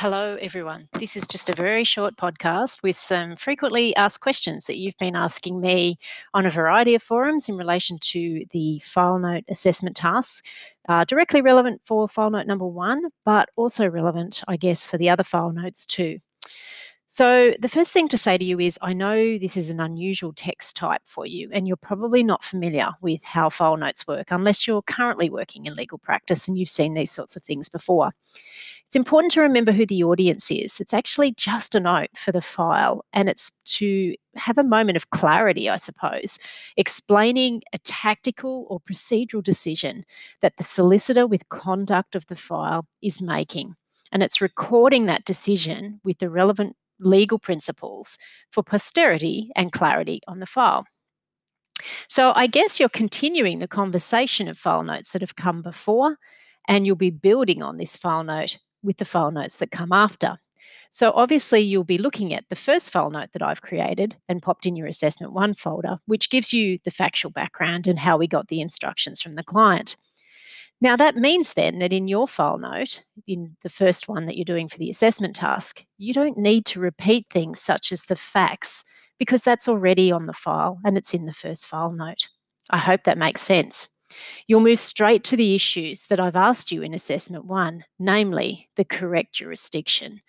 Hello, everyone. This is just a very short podcast with some frequently asked questions that you've been asking me on a variety of forums in relation to the file note assessment tasks, uh, directly relevant for file note number one, but also relevant, I guess, for the other file notes too. So, the first thing to say to you is I know this is an unusual text type for you, and you're probably not familiar with how file notes work unless you're currently working in legal practice and you've seen these sorts of things before. It's important to remember who the audience is. It's actually just a note for the file, and it's to have a moment of clarity, I suppose, explaining a tactical or procedural decision that the solicitor with conduct of the file is making. And it's recording that decision with the relevant legal principles for posterity and clarity on the file. So I guess you're continuing the conversation of file notes that have come before, and you'll be building on this file note with the file notes that come after. So obviously you'll be looking at the first file note that I've created and popped in your assessment one folder, which gives you the factual background and how we got the instructions from the client. Now, that means then that in your file note, in the first one that you're doing for the assessment task, you don't need to repeat things such as the facts because that's already on the file and it's in the first file note. I hope that makes sense. You'll move straight to the issues that I've asked you in assessment one, namely the correct jurisdiction.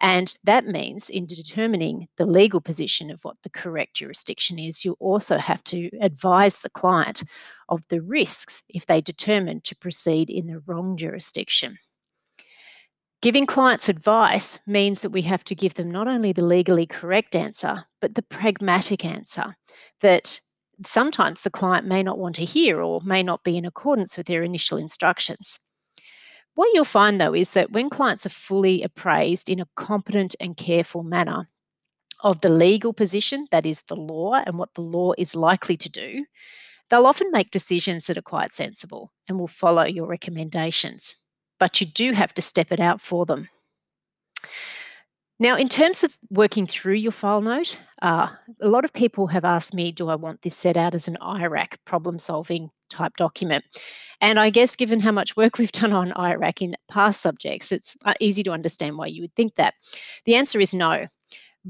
And that means in determining the legal position of what the correct jurisdiction is, you also have to advise the client of the risks if they determine to proceed in the wrong jurisdiction. Giving clients advice means that we have to give them not only the legally correct answer, but the pragmatic answer that sometimes the client may not want to hear or may not be in accordance with their initial instructions. What you'll find though is that when clients are fully appraised in a competent and careful manner of the legal position, that is the law and what the law is likely to do, they'll often make decisions that are quite sensible and will follow your recommendations. But you do have to step it out for them. Now, in terms of working through your file note, uh, a lot of people have asked me, do I want this set out as an IRAC problem solving type document? And I guess given how much work we've done on IRAC in past subjects, it's uh, easy to understand why you would think that. The answer is no.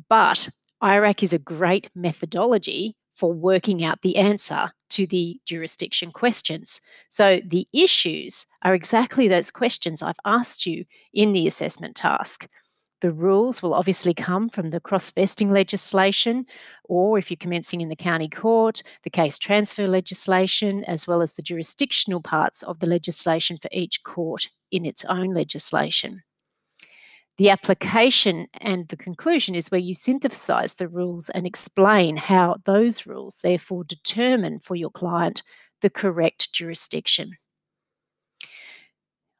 But IRAC is a great methodology for working out the answer to the jurisdiction questions. So the issues are exactly those questions I've asked you in the assessment task. The rules will obviously come from the cross vesting legislation, or if you're commencing in the county court, the case transfer legislation, as well as the jurisdictional parts of the legislation for each court in its own legislation. The application and the conclusion is where you synthesize the rules and explain how those rules therefore determine for your client the correct jurisdiction.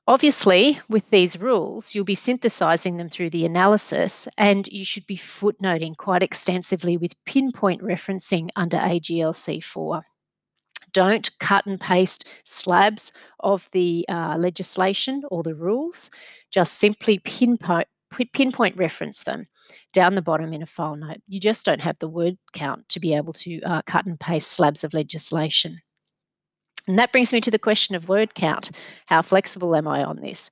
Obviously, with these rules, you'll be synthesizing them through the analysis, and you should be footnoting quite extensively with pinpoint referencing under AGLC 4. Don't cut and paste slabs of the uh, legislation or the rules, just simply pinpoint, pinpoint reference them down the bottom in a file note. You just don't have the word count to be able to uh, cut and paste slabs of legislation. And that brings me to the question of word count. How flexible am I on this?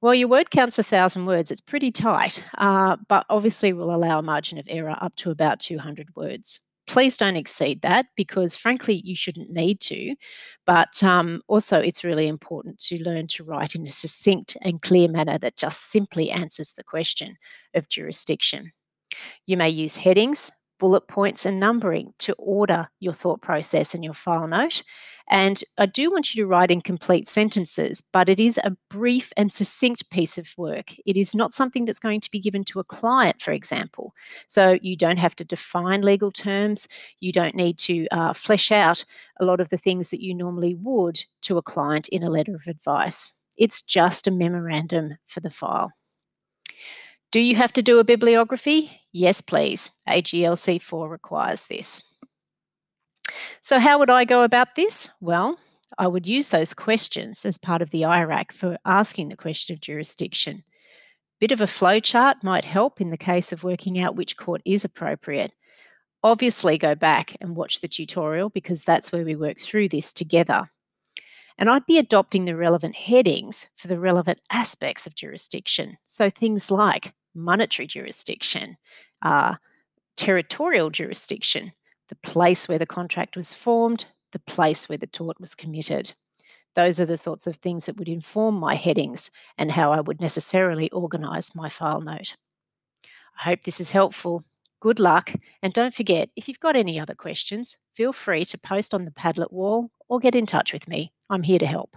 Well, your word count's a thousand words. It's pretty tight, uh, but obviously will allow a margin of error up to about 200 words. Please don't exceed that because, frankly, you shouldn't need to. But um, also, it's really important to learn to write in a succinct and clear manner that just simply answers the question of jurisdiction. You may use headings, bullet points and numbering to order your thought process and your file note. And I do want you to write in complete sentences, but it is a brief and succinct piece of work. It is not something that's going to be given to a client, for example. So you don't have to define legal terms. You don't need to uh, flesh out a lot of the things that you normally would to a client in a letter of advice. It's just a memorandum for the file. Do you have to do a bibliography? Yes, please. AGLC 4 requires this. So, how would I go about this? Well, I would use those questions as part of the IRAC for asking the question of jurisdiction. A bit of a flowchart might help in the case of working out which court is appropriate. Obviously, go back and watch the tutorial because that's where we work through this together. And I'd be adopting the relevant headings for the relevant aspects of jurisdiction. So things like monetary jurisdiction, uh, territorial jurisdiction, the place where the contract was formed, the place where the tort was committed. Those are the sorts of things that would inform my headings and how I would necessarily organise my file note. I hope this is helpful. Good luck, and don't forget if you've got any other questions, feel free to post on the Padlet wall or get in touch with me. I'm here to help.